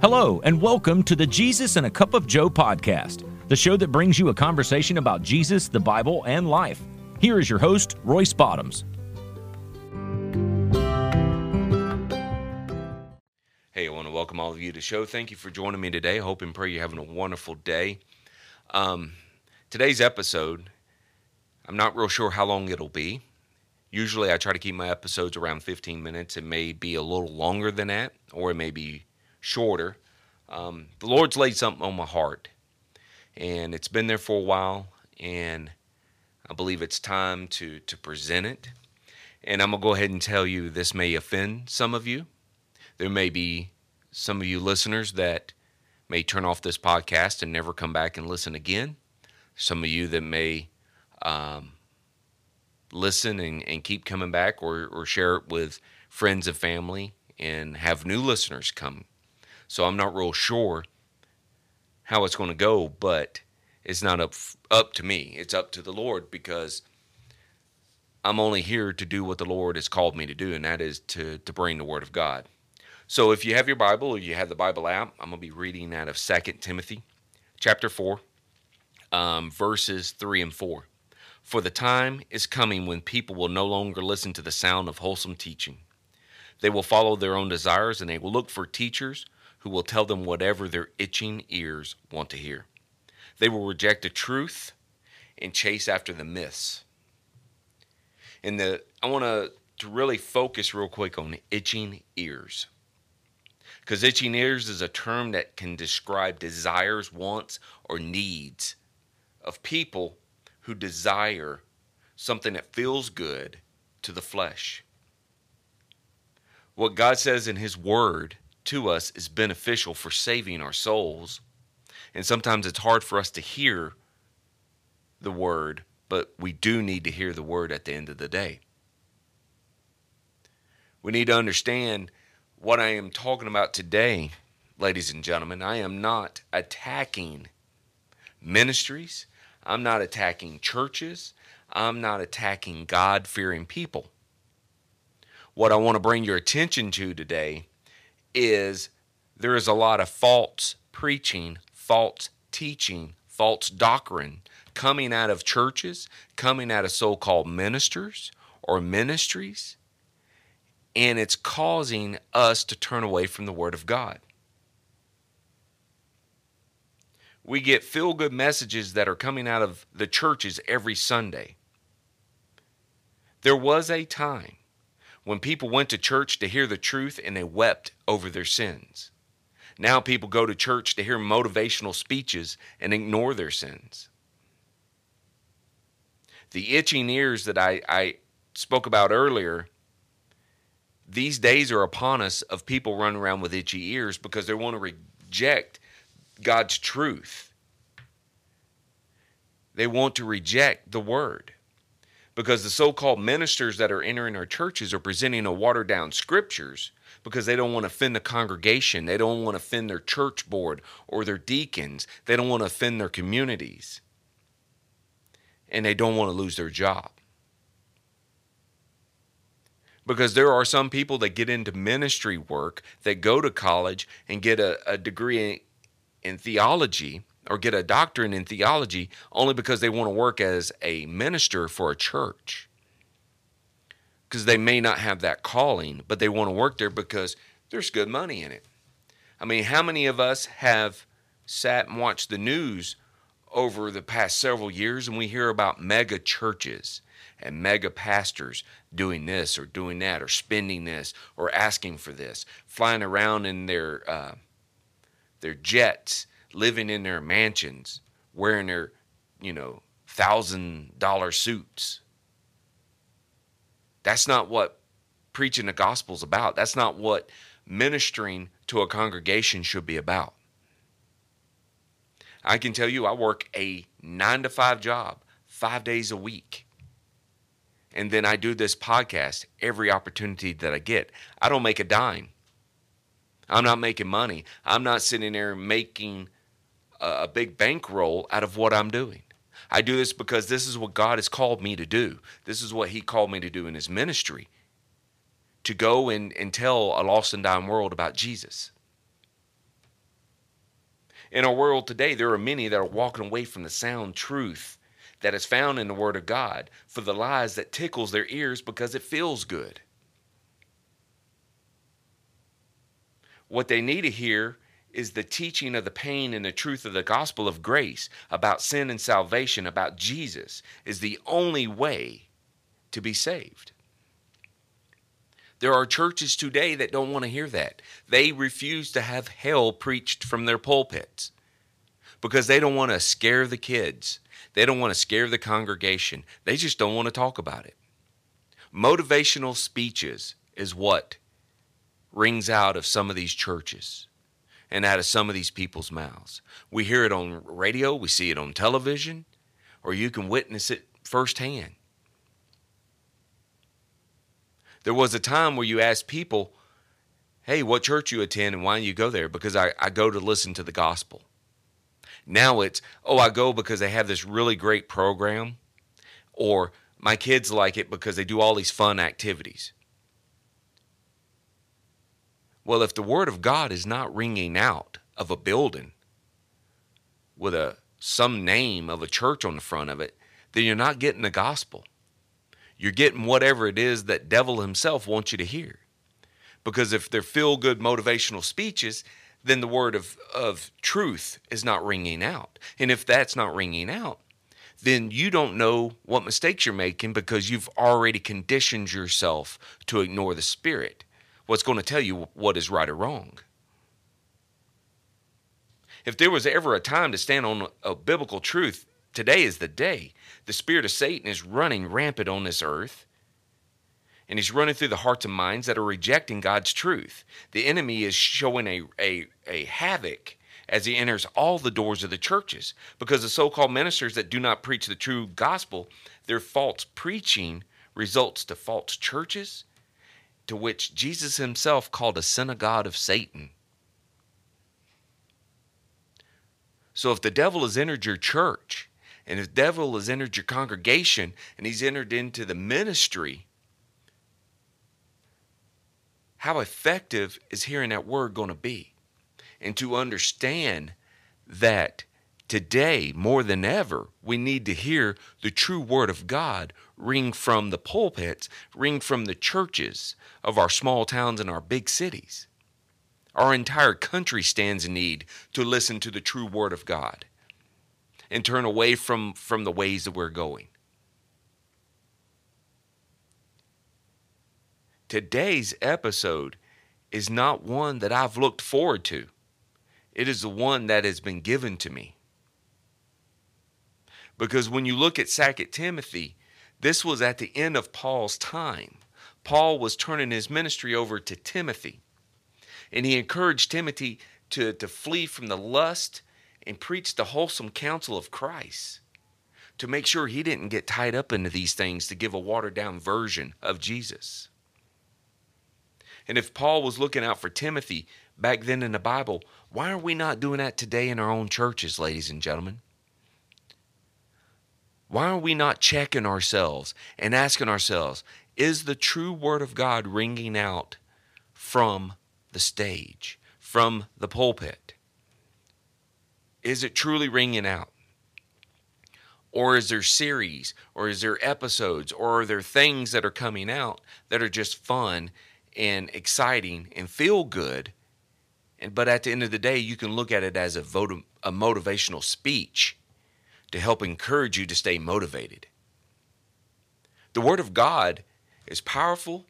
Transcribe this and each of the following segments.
Hello, and welcome to the Jesus and a Cup of Joe podcast, the show that brings you a conversation about Jesus, the Bible, and life. Here is your host, Royce Bottoms. Hey, I want to welcome all of you to the show. Thank you for joining me today. Hope and pray you're having a wonderful day. Um, today's episode, I'm not real sure how long it'll be. Usually, I try to keep my episodes around 15 minutes. It may be a little longer than that, or it may be shorter. Um, the Lord's laid something on my heart, and it's been there for a while, and I believe it's time to to present it. And I'm gonna go ahead and tell you this may offend some of you. There may be some of you listeners that may turn off this podcast and never come back and listen again. Some of you that may um, listen and, and keep coming back or, or share it with friends and family and have new listeners come so I'm not real sure how it's going to go, but it's not up up to me. It's up to the Lord because I'm only here to do what the Lord has called me to do, and that is to to bring the Word of God. So if you have your Bible or you have the Bible app, I'm going to be reading out of Second Timothy chapter 4, um, verses 3 and 4. For the time is coming when people will no longer listen to the sound of wholesome teaching. They will follow their own desires and they will look for teachers who will tell them whatever their itching ears want to hear. They will reject the truth and chase after the myths. And the I want to to really focus real quick on itching ears. Because itching ears is a term that can describe desires, wants, or needs of people who desire something that feels good to the flesh. What God says in His Word to us is beneficial for saving our souls. And sometimes it's hard for us to hear the word, but we do need to hear the word at the end of the day. We need to understand what I am talking about today, ladies and gentlemen. I am not attacking ministries, I'm not attacking churches, I'm not attacking God fearing people. What I want to bring your attention to today is there is a lot of false preaching, false teaching, false doctrine coming out of churches, coming out of so called ministers or ministries, and it's causing us to turn away from the Word of God. We get feel good messages that are coming out of the churches every Sunday. There was a time when people went to church to hear the truth and they wept over their sins. Now people go to church to hear motivational speeches and ignore their sins. The itching ears that I, I spoke about earlier, these days are upon us of people running around with itchy ears because they want to reject God's truth. They want to reject the word because the so-called ministers that are entering our churches are presenting a watered down scriptures because they don't want to offend the congregation. They don't want to offend their church board or their deacons. They don't want to offend their communities. And they don't want to lose their job. Because there are some people that get into ministry work that go to college and get a, a degree in theology or get a doctorate in theology only because they want to work as a minister for a church. Because they may not have that calling, but they want to work there because there's good money in it. I mean, how many of us have sat and watched the news over the past several years and we hear about mega churches and mega pastors doing this or doing that or spending this or asking for this, flying around in their uh, their jets living in their mansions, wearing their, you know, thousand dollar suits. That's not what preaching the gospel's about. That's not what ministering to a congregation should be about. I can tell you, I work a nine to five job, five days a week. And then I do this podcast every opportunity that I get. I don't make a dime. I'm not making money. I'm not sitting there making a big bankroll out of what I'm doing. I do this because this is what God has called me to do. This is what He called me to do in His ministry to go and, and tell a lost and dying world about Jesus. In our world today, there are many that are walking away from the sound truth that is found in the Word of God for the lies that tickles their ears because it feels good. What they need to hear is the teaching of the pain and the truth of the gospel of grace about sin and salvation, about Jesus, is the only way to be saved. There are churches today that don't want to hear that. They refuse to have hell preached from their pulpits because they don't want to scare the kids. They don't want to scare the congregation. They just don't want to talk about it. Motivational speeches is what rings out of some of these churches and out of some of these people's mouths. We hear it on radio, we see it on television, or you can witness it firsthand. There was a time where you asked people, hey, what church you attend and why you go there? Because I, I go to listen to the gospel. Now it's, oh, I go because they have this really great program, or my kids like it because they do all these fun activities. Well, if the word of God is not ringing out of a building with a some name of a church on the front of it, then you're not getting the gospel. You're getting whatever it is that devil himself wants you to hear. Because if they're feel good motivational speeches, then the word of, of truth is not ringing out. And if that's not ringing out, then you don't know what mistakes you're making because you've already conditioned yourself to ignore the Spirit what's going to tell you what is right or wrong. If there was ever a time to stand on a biblical truth, today is the day. The spirit of Satan is running rampant on this earth, and he's running through the hearts and minds that are rejecting God's truth. The enemy is showing a, a, a havoc as he enters all the doors of the churches because the so called ministers that do not preach the true gospel, their false preaching results to false churches to which Jesus himself called a synagogue of Satan. So if the devil has entered your church, and if the devil has entered your congregation, and he's entered into the ministry, how effective is hearing that word going to be? And to understand that today, more than ever, we need to hear the true word of God ring from the pulpits, ring from the churches of our small towns and our big cities. Our entire country stands in need to listen to the true word of God and turn away from, from the ways that we're going. Today's episode is not one that I've looked forward to. It is the one that has been given to me. Because when you look at 2 Timothy, this was at the end of Paul's time. Paul was turning his ministry over to Timothy. And he encouraged Timothy to, to flee from the lust and preach the wholesome counsel of Christ to make sure he didn't get tied up into these things to give a watered down version of Jesus. And if Paul was looking out for Timothy back then in the Bible, why are we not doing that today in our own churches, ladies and gentlemen? Why are we not checking ourselves and asking ourselves, is the true word of God ringing out from the stage, from the pulpit? Is it truly ringing out? Or is there series, or is there episodes, or are there things that are coming out that are just fun and exciting and feel good? And but at the end of the day, you can look at it as a, vote, a motivational speech to help encourage you to stay motivated. The Word of God is powerful,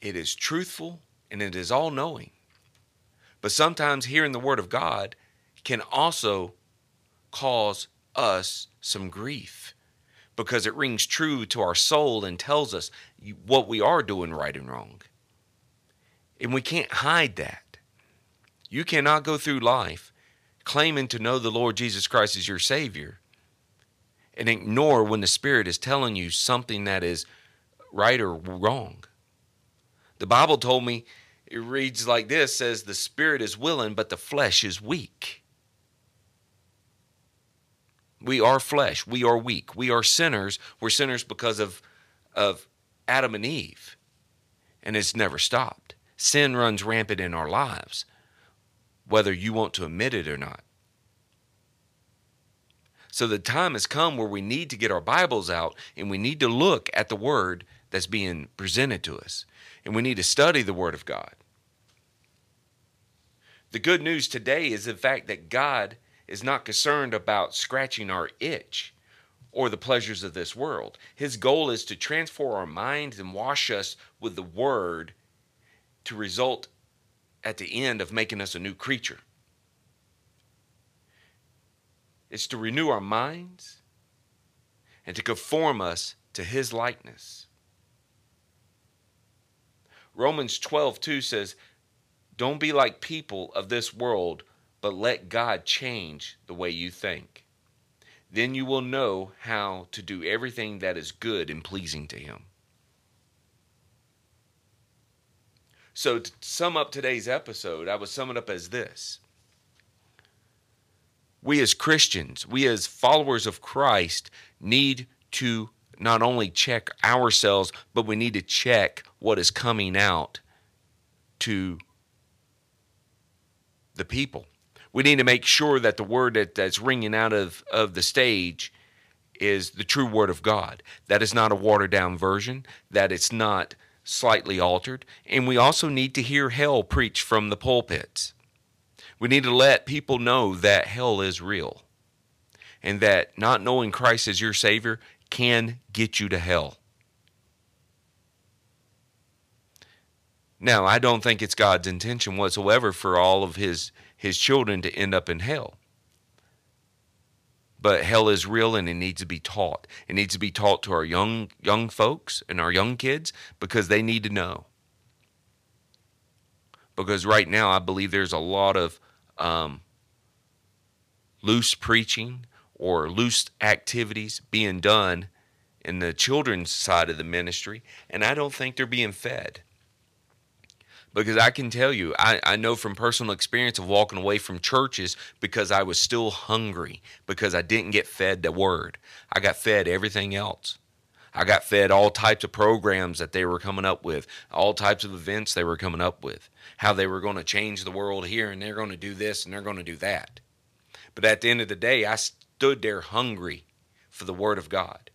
it is truthful, and it is all knowing. But sometimes hearing the Word of God can also cause us some grief because it rings true to our soul and tells us what we are doing right and wrong. And we can't hide that. You cannot go through life claiming to know the Lord Jesus Christ as your Savior and ignore when the Spirit is telling you something that is right or wrong. The Bible told me it reads like this says the spirit is willing but the flesh is weak. We are flesh, we are weak. We are sinners. We're sinners because of of Adam and Eve. And it's never stopped. Sin runs rampant in our lives. Whether you want to admit it or not. So the time has come where we need to get our Bibles out and we need to look at the Word that's being presented to us. And we need to study the Word of God. The good news today is the fact that God is not concerned about scratching our itch or the pleasures of this world. His goal is to transform our minds and wash us with the Word to result at the end of making us a new creature. It's to renew our minds and to conform us to His likeness. Romans 12, 2 says, Don't be like people of this world, but let God change the way you think. Then you will know how to do everything that is good and pleasing to Him. So, to sum up today's episode, I would sum it up as this We as Christians, we as followers of Christ, need to not only check ourselves, but we need to check what is coming out to the people. We need to make sure that the word that, that's ringing out of, of the stage is the true word of God. That is not a watered down version, that it's not slightly altered. And we also need to hear hell preached from the pulpits. We need to let people know that hell is real and that not knowing Christ as your Savior can get you to hell. Now, I don't think it's God's intention whatsoever for all of his his children to end up in hell. But hell is real and it needs to be taught. It needs to be taught to our young young folks and our young kids because they need to know. Because right now I believe there's a lot of um, loose preaching or loose activities being done in the children's side of the ministry, and I don't think they're being fed because I can tell you, I, I know from personal experience of walking away from churches because I was still hungry because I didn't get fed the word. I got fed everything else. I got fed all types of programs that they were coming up with, all types of events they were coming up with, how they were going to change the world here and they're going to do this and they're going to do that. But at the end of the day, I stood there hungry for the word of God.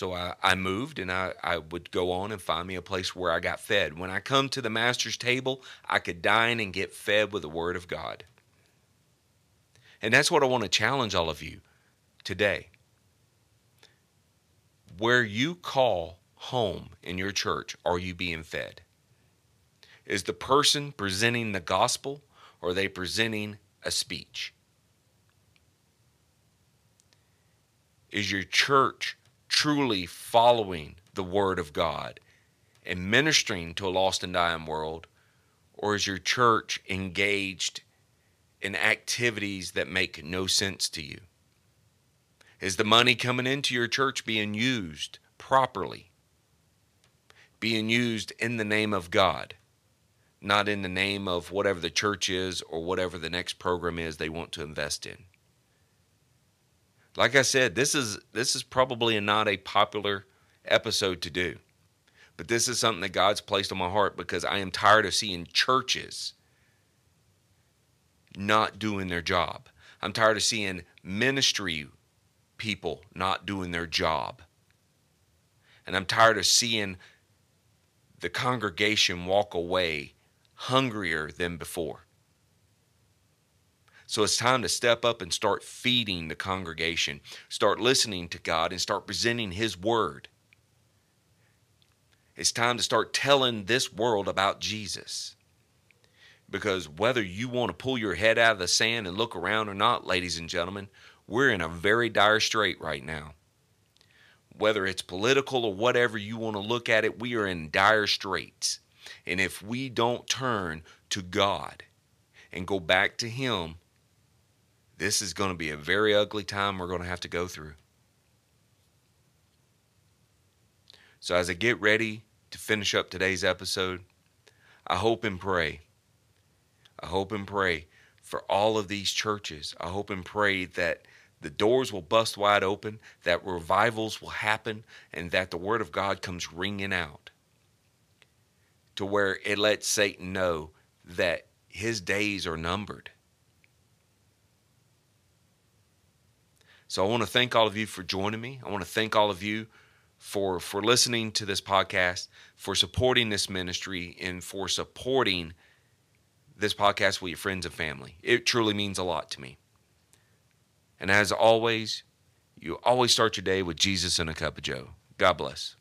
So I, I moved and I, I would go on and find me a place where I got fed. When I come to the master's table, I could dine and get fed with the word of God. And that's what I want to challenge all of you today. Where you call home in your church, are you being fed? Is the person presenting the gospel or are they presenting a speech? Is your church truly following the Word of God and ministering to a lost and dying world? Or is your church engaged in activities that make no sense to you? Is the money coming into your church being used properly? Being used in the name of God, not in the name of whatever the church is or whatever the next program is they want to invest in like I said, this is this is probably not a popular episode to do. But this is something that God's placed on my heart because I am tired of seeing churches not doing their job. I'm tired of seeing ministry people not doing their job. And I'm tired of seeing the congregation walk away hungrier than before. So it's time to step up and start feeding the congregation, start listening to God, and start presenting His Word. It's time to start telling this world about Jesus. Because whether you want to pull your head out of the sand and look around or not, ladies and gentlemen, we're in a very dire strait right now. Whether it's political or whatever you want to look at it, we are in dire straits. And if we don't turn to God and go back to Him, this is going to be a very ugly time we're going to have to go through. So, as I get ready to finish up today's episode, I hope and pray. I hope and pray for all of these churches. I hope and pray that the doors will bust wide open, that revivals will happen, and that the Word of God comes ringing out to where it lets Satan know that his days are numbered. So I want to thank all of you for joining me. I want to thank all of you for for listening to this podcast, for supporting this ministry, and for supporting this podcast with your friends and family. It truly means a lot to me. And as always, you always start your day with Jesus and a cup of Joe. God bless.